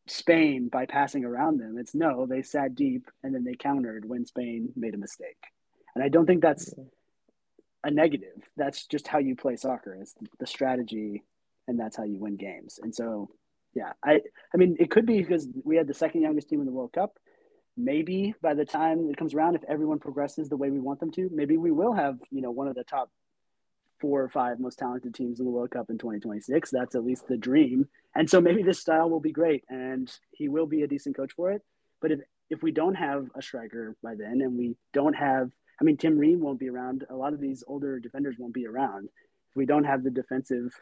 Spain by passing around them. It's no, they sat deep and then they countered when Spain made a mistake. And I don't think that's a negative. That's just how you play soccer. It's the strategy and that's how you win games. And so, yeah, I I mean, it could be because we had the second youngest team in the World Cup. Maybe by the time it comes around, if everyone progresses the way we want them to, maybe we will have you know one of the top four or five most talented teams in the World Cup in 2026. That's at least the dream. And so maybe this style will be great and he will be a decent coach for it. But if, if we don't have a striker by then and we don't have, I mean, Tim Ream won't be around. A lot of these older defenders won't be around. If we don't have the defensive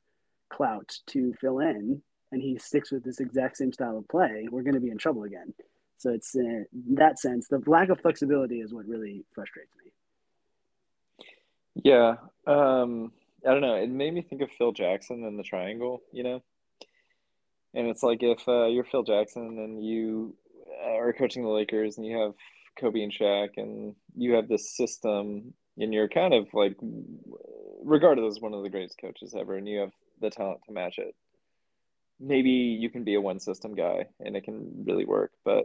clout to fill in and he sticks with this exact same style of play, we're going to be in trouble again. So it's uh, in that sense, the lack of flexibility is what really frustrates me. Yeah. Um, I don't know. It made me think of Phil Jackson and the triangle, you know? And it's like if uh, you're Phil Jackson and you are coaching the Lakers and you have Kobe and Shaq and you have this system and you're kind of like regarded as one of the greatest coaches ever and you have the talent to match it. Maybe you can be a one system guy and it can really work. But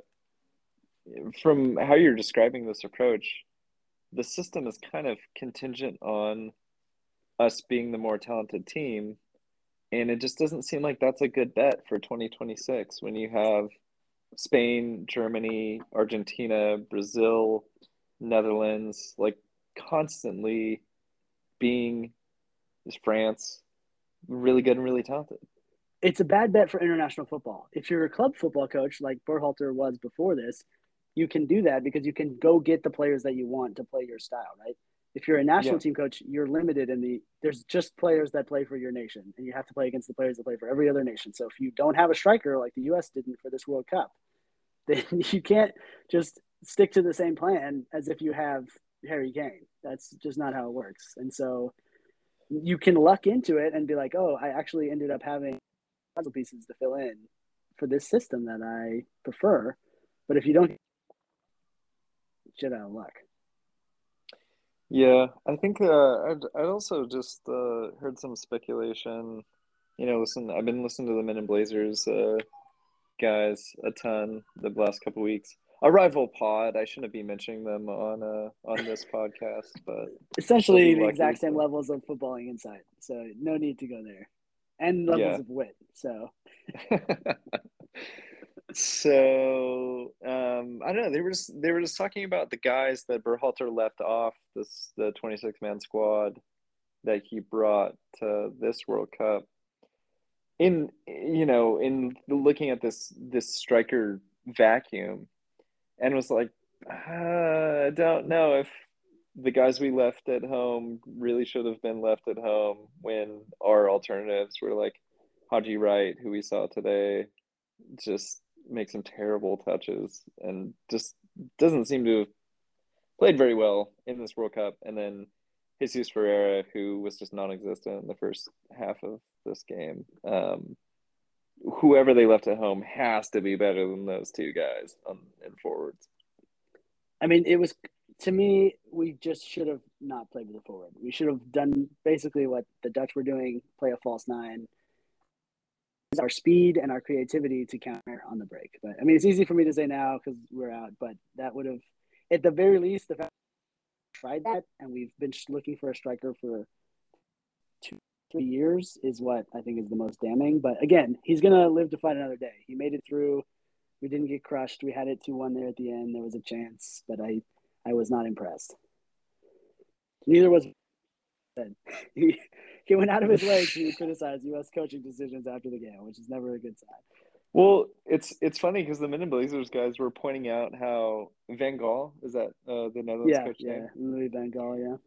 from how you're describing this approach, the system is kind of contingent on us being the more talented team and it just doesn't seem like that's a good bet for 2026 when you have Spain, Germany, Argentina, Brazil, Netherlands like constantly being is France really good and really talented. It's a bad bet for international football. If you're a club football coach like Berhalter was before this, you can do that because you can go get the players that you want to play your style, right? If you're a national yeah. team coach, you're limited in the there's just players that play for your nation, and you have to play against the players that play for every other nation. So if you don't have a striker like the U.S. didn't for this World Cup, then you can't just stick to the same plan as if you have Harry Kane. That's just not how it works. And so you can luck into it and be like, oh, I actually ended up having puzzle pieces to fill in for this system that I prefer. But if you don't shit out of luck. Yeah, I think uh, I'd I'd also just uh, heard some speculation. You know, listen, I've been listening to the Men in Blazers uh, guys a ton the last couple weeks. A rival pod. I shouldn't be mentioning them on uh on this podcast, but essentially the exact same levels of footballing insight. So no need to go there, and levels yeah. of wit. So. so um, I don't know. They were just they were just talking about the guys that Berhalter left off this the 26 man squad that he brought to this World Cup. In you know, in looking at this this striker vacuum, and was like, uh, I don't know if the guys we left at home really should have been left at home when our alternatives were like Haji Wright, who we saw today, just make some terrible touches and just doesn't seem to have played very well in this World Cup. And then Jesus Ferreira, who was just non-existent in the first half of this game. Um, whoever they left at home has to be better than those two guys on in forwards. I mean, it was to me. We just should have not played with a forward. We should have done basically what the Dutch were doing: play a false nine, our speed and our creativity to counter on the break. But I mean, it's easy for me to say now because we're out, but that would have, at the very least, the fact tried that and we've been looking for a striker for two, three years is what I think is the most damning. But again, he's gonna live to fight another day. He made it through. We didn't get crushed. We had it two one there at the end. There was a chance, but I, I was not impressed. Neither was. He, he went out of his way to criticize U.S. coaching decisions after the game, which is never a good sign. Well, it's it's funny because the Men in Blazers guys were pointing out how Van Gaal is that uh, the Netherlands yeah, coach yeah, name? Louis Van Gaal, yeah.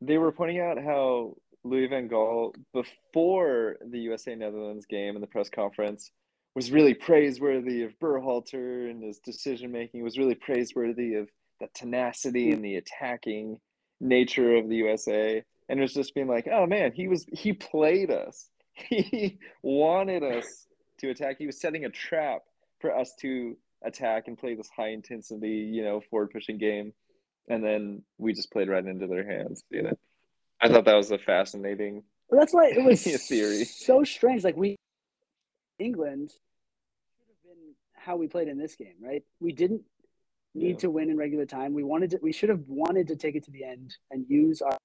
They were pointing out how Louis Van Gaal before the USA Netherlands game in the press conference was really praiseworthy of Berhalter and his decision making was really praiseworthy of the tenacity and the attacking nature of the USA and it was just being like, oh man, he was he played us. He wanted us to attack. He was setting a trap for us to attack and play this high intensity, you know, forward pushing game. And then we just played right into their hands, you know. I thought that was a fascinating well, that's why it was theory. So strange. Like we England should have been how we played in this game, right? We didn't need yeah. to win in regular time. We wanted to, we should have wanted to take it to the end and use our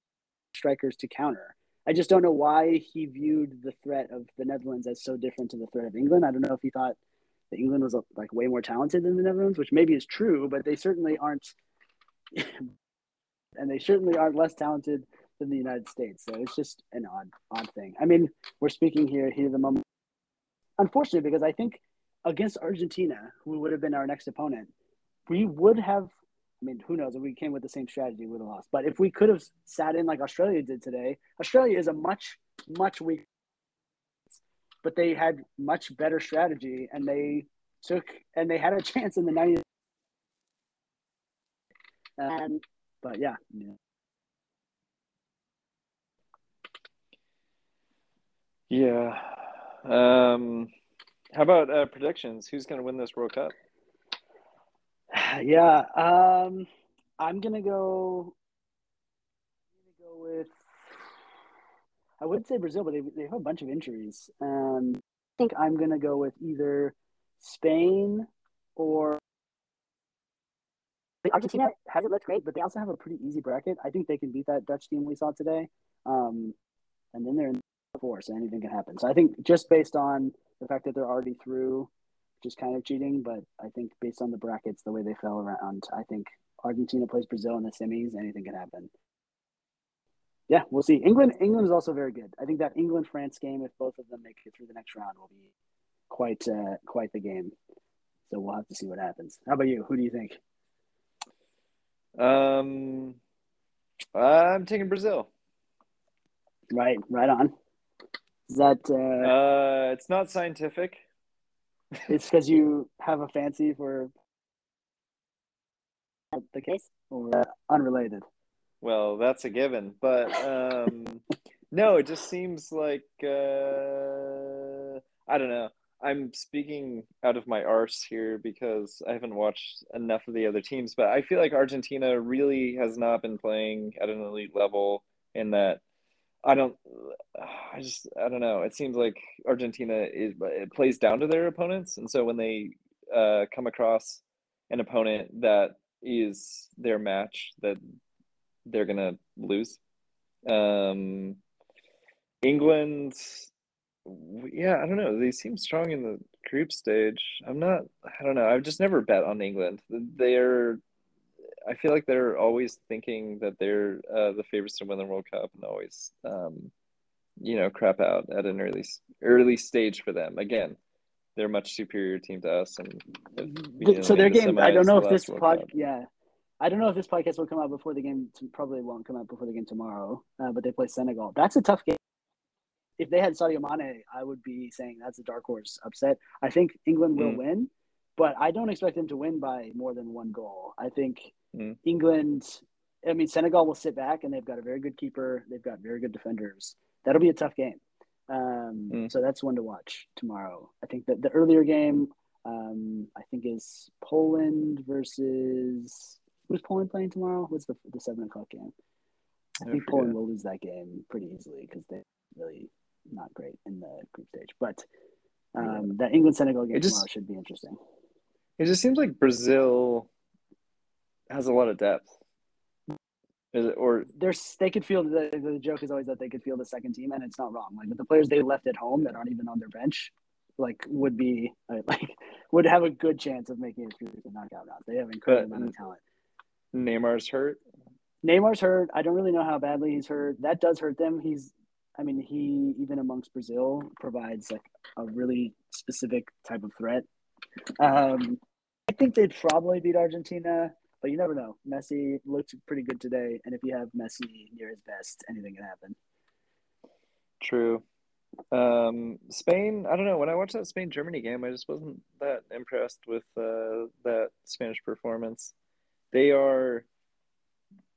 strikers to counter. I just don't know why he viewed the threat of the Netherlands as so different to the threat of England. I don't know if he thought that England was like way more talented than the Netherlands, which maybe is true, but they certainly aren't, and they certainly aren't less talented than the United States. So it's just an odd, odd thing. I mean, we're speaking here, here the moment. Unfortunately, because I think against Argentina, who would have been our next opponent, we would have. I mean, who knows? If we came with the same strategy, we would have lost. But if we could have sat in like Australia did today, Australia is a much, much weaker. But they had much better strategy, and they took and they had a chance in the 90s. Um, but yeah, yeah. Yeah. Um, how about uh, predictions? Who's going to win this World Cup? Yeah, um, I'm gonna go. I'm gonna go with. I would say Brazil, but they they have a bunch of injuries. Um, I think I'm gonna go with either Spain or Argentina hasn't looked great, but they also have a pretty easy bracket. I think they can beat that Dutch team we saw today. Um, and then they're in the four, so anything can happen. So I think just based on the fact that they're already through, just kind of cheating. But I think based on the brackets, the way they fell around, I think Argentina plays Brazil in the semis. Anything can happen. Yeah, we'll see. England, England is also very good. I think that England France game, if both of them make it through the next round, will be quite uh, quite the game. So we'll have to see what happens. How about you? Who do you think? Um, I'm taking Brazil. Right, right on. Is that? Uh, uh it's not scientific. It's because you have a fancy for the case, or uh, unrelated. Well, that's a given, but um, no, it just seems like uh, I don't know. I'm speaking out of my arse here because I haven't watched enough of the other teams, but I feel like Argentina really has not been playing at an elite level in that I don't I just I don't know. It seems like Argentina is it plays down to their opponents and so when they uh, come across an opponent that is their match that they're to lose. Um England yeah, I don't know. They seem strong in the group stage. I'm not. I don't know. I've just never bet on England. They're. I feel like they're always thinking that they're uh, the favorites to win the World Cup, and always, um, you know, crap out at an early early stage for them. Again, they're a much superior team to us, and know, so their game. I don't know if this pod, yeah. I don't know if this podcast will come out before the game. Probably won't come out before the game tomorrow. Uh, but they play Senegal. That's a tough game if they had Sadio Mane, I would be saying that's a dark horse upset. I think England will mm. win, but I don't expect them to win by more than one goal. I think mm. England, I mean, Senegal will sit back and they've got a very good keeper. They've got very good defenders. That'll be a tough game. Um, mm. So that's one to watch tomorrow. I think that the earlier game, um, I think is Poland versus who's Poland playing tomorrow? What's the the seven o'clock game? I, I think Poland will lose that game pretty easily because they're really not great in the group stage. But um, the England Senegal game just, tomorrow should be interesting. It just seems like Brazil has a lot of depth. Is it, or there's they could feel the the joke is always that they could feel the second team, and it's not wrong. Like the players they left at home that aren't even on their bench, like would be like would have a good chance of making it through the knockout round. They have incredible amount of talent. Neymar's hurt. Neymar's hurt. I don't really know how badly he's hurt. That does hurt them. He's I mean, he even amongst Brazil provides like a really specific type of threat. Um, I think they'd probably beat Argentina, but you never know. Messi looked pretty good today, and if you have Messi near his best, anything can happen. True. Um, Spain, I don't know. When I watched that Spain Germany game, I just wasn't that impressed with uh, that Spanish performance. They are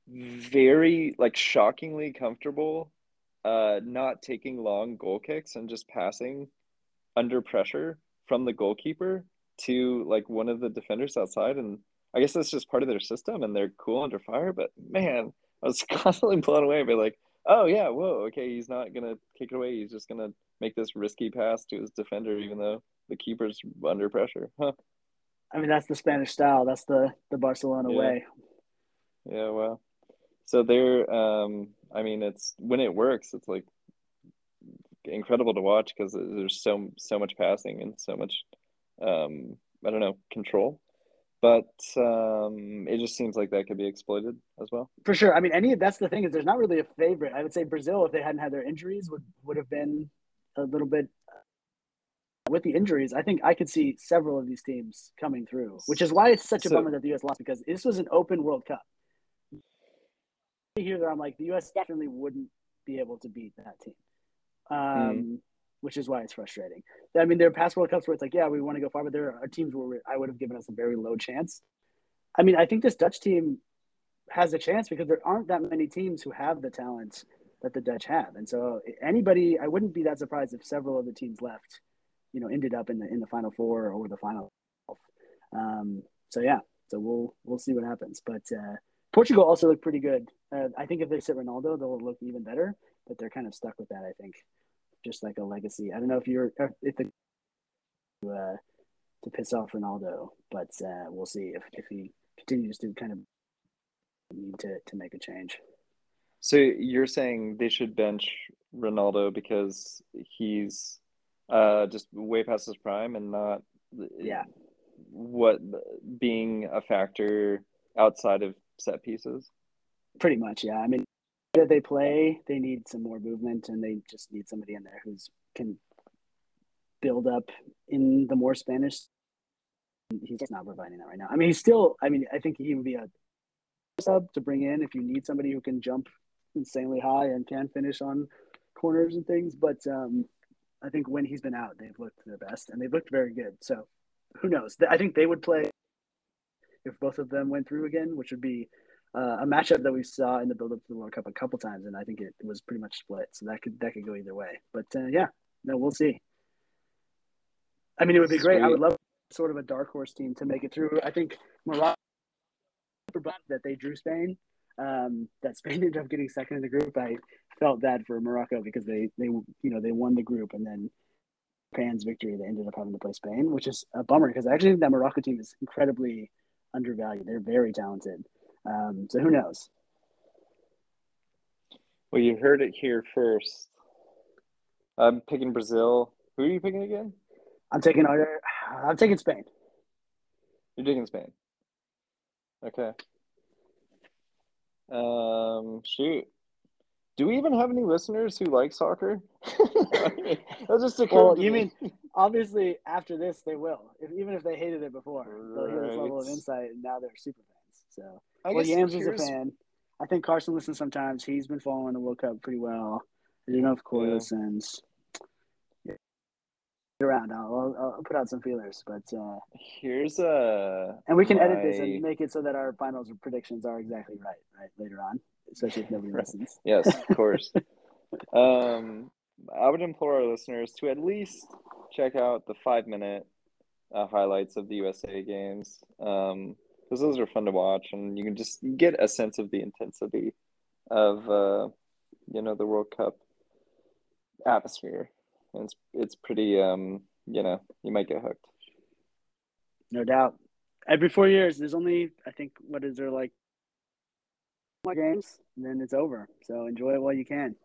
very like shockingly comfortable uh, not taking long goal kicks and just passing under pressure from the goalkeeper to like one of the defenders outside. And I guess that's just part of their system and they're cool under fire. But man, I was constantly blown away by like, oh yeah, whoa, okay, he's not gonna kick it away. He's just gonna make this risky pass to his defender, even though the keeper's under pressure. Huh. I mean, that's the Spanish style. That's the the Barcelona Yeah. way. Yeah, well, so they're, um, I mean, it's when it works, it's like incredible to watch because there's so so much passing and so much, um, I don't know, control. But um, it just seems like that could be exploited as well. For sure. I mean, any that's the thing is there's not really a favorite. I would say Brazil, if they hadn't had their injuries, would would have been a little bit. With the injuries, I think I could see several of these teams coming through, which is why it's such a So- bummer that the U.S. lost because this was an open World Cup. Here, that I'm like the U.S. definitely wouldn't be able to beat that team, um, which is why it's frustrating. I mean, there are past World Cups where it's like, yeah, we want to go far, but there are teams where I would have given us a very low chance. I mean, I think this Dutch team has a chance because there aren't that many teams who have the talent that the Dutch have, and so anybody, I wouldn't be that surprised if several of the teams left, you know, ended up in the in the final four or the final. Um, so yeah, so we'll we'll see what happens, but uh, Portugal also looked pretty good. Uh, I think if they sit Ronaldo, they'll look even better, but they're kind of stuck with that. I think, just like a legacy. I don't know if you're if the uh, to piss off Ronaldo, but uh, we'll see if if he continues to kind of need to to make a change. So you're saying they should bench Ronaldo because he's uh, just way past his prime and not Yeah. what being a factor outside of set pieces. Pretty much, yeah. I mean, that they play, they need some more movement, and they just need somebody in there who's can build up in the more Spanish. He's just not providing that right now. I mean, he's still. I mean, I think he would be a sub to bring in if you need somebody who can jump insanely high and can finish on corners and things. But um, I think when he's been out, they've looked their best, and they've looked very good. So who knows? I think they would play if both of them went through again, which would be uh, a matchup that we saw in the build-up to the World Cup a couple times, and I think it, was pretty much split. So that could that could go either way. But uh, yeah, no, we'll see. I mean, it would be great. I would love sort of a dark horse team to make it through. I think Morocco that they drew Spain. Um, that Spain ended up getting second in the group. I felt bad for Morocco because they they you know they won the group and then Japan's victory they ended up having to play Spain, which is a bummer because I actually think that Morocco team is incredibly undervalued. They're very talented. Um, so who knows? Well, you heard it here first. I'm picking Brazil. Who are you picking again? I'm taking. I'm taking Spain. You're taking Spain. Okay. Um, shoot. Do we even have any listeners who like soccer? That's just occurred Well, you me. mean obviously after this they will. If, even if they hated it before, they'll hear this level of insight, and now they're super fans. So, I well, Yams is a fan. I think Carson listens sometimes. He's been following the World Cup pretty well. I don't know if Corey Yeah. listens. Yeah. Around. I'll, I'll, I'll put out some feelers, but uh, Here's a and we can edit this and make it so that our finals predictions are exactly right, right later on, especially if nobody listens. Yes, of course. um, I would implore our listeners to at least check out the five minute uh, highlights of the USA games because those are fun to watch and you can just get a sense of the intensity of uh, you know the World Cup atmosphere. And it's it's pretty um, you know you might get hooked. No doubt. Every four years, there's only I think what is there like games, and then it's over. So enjoy it while you can.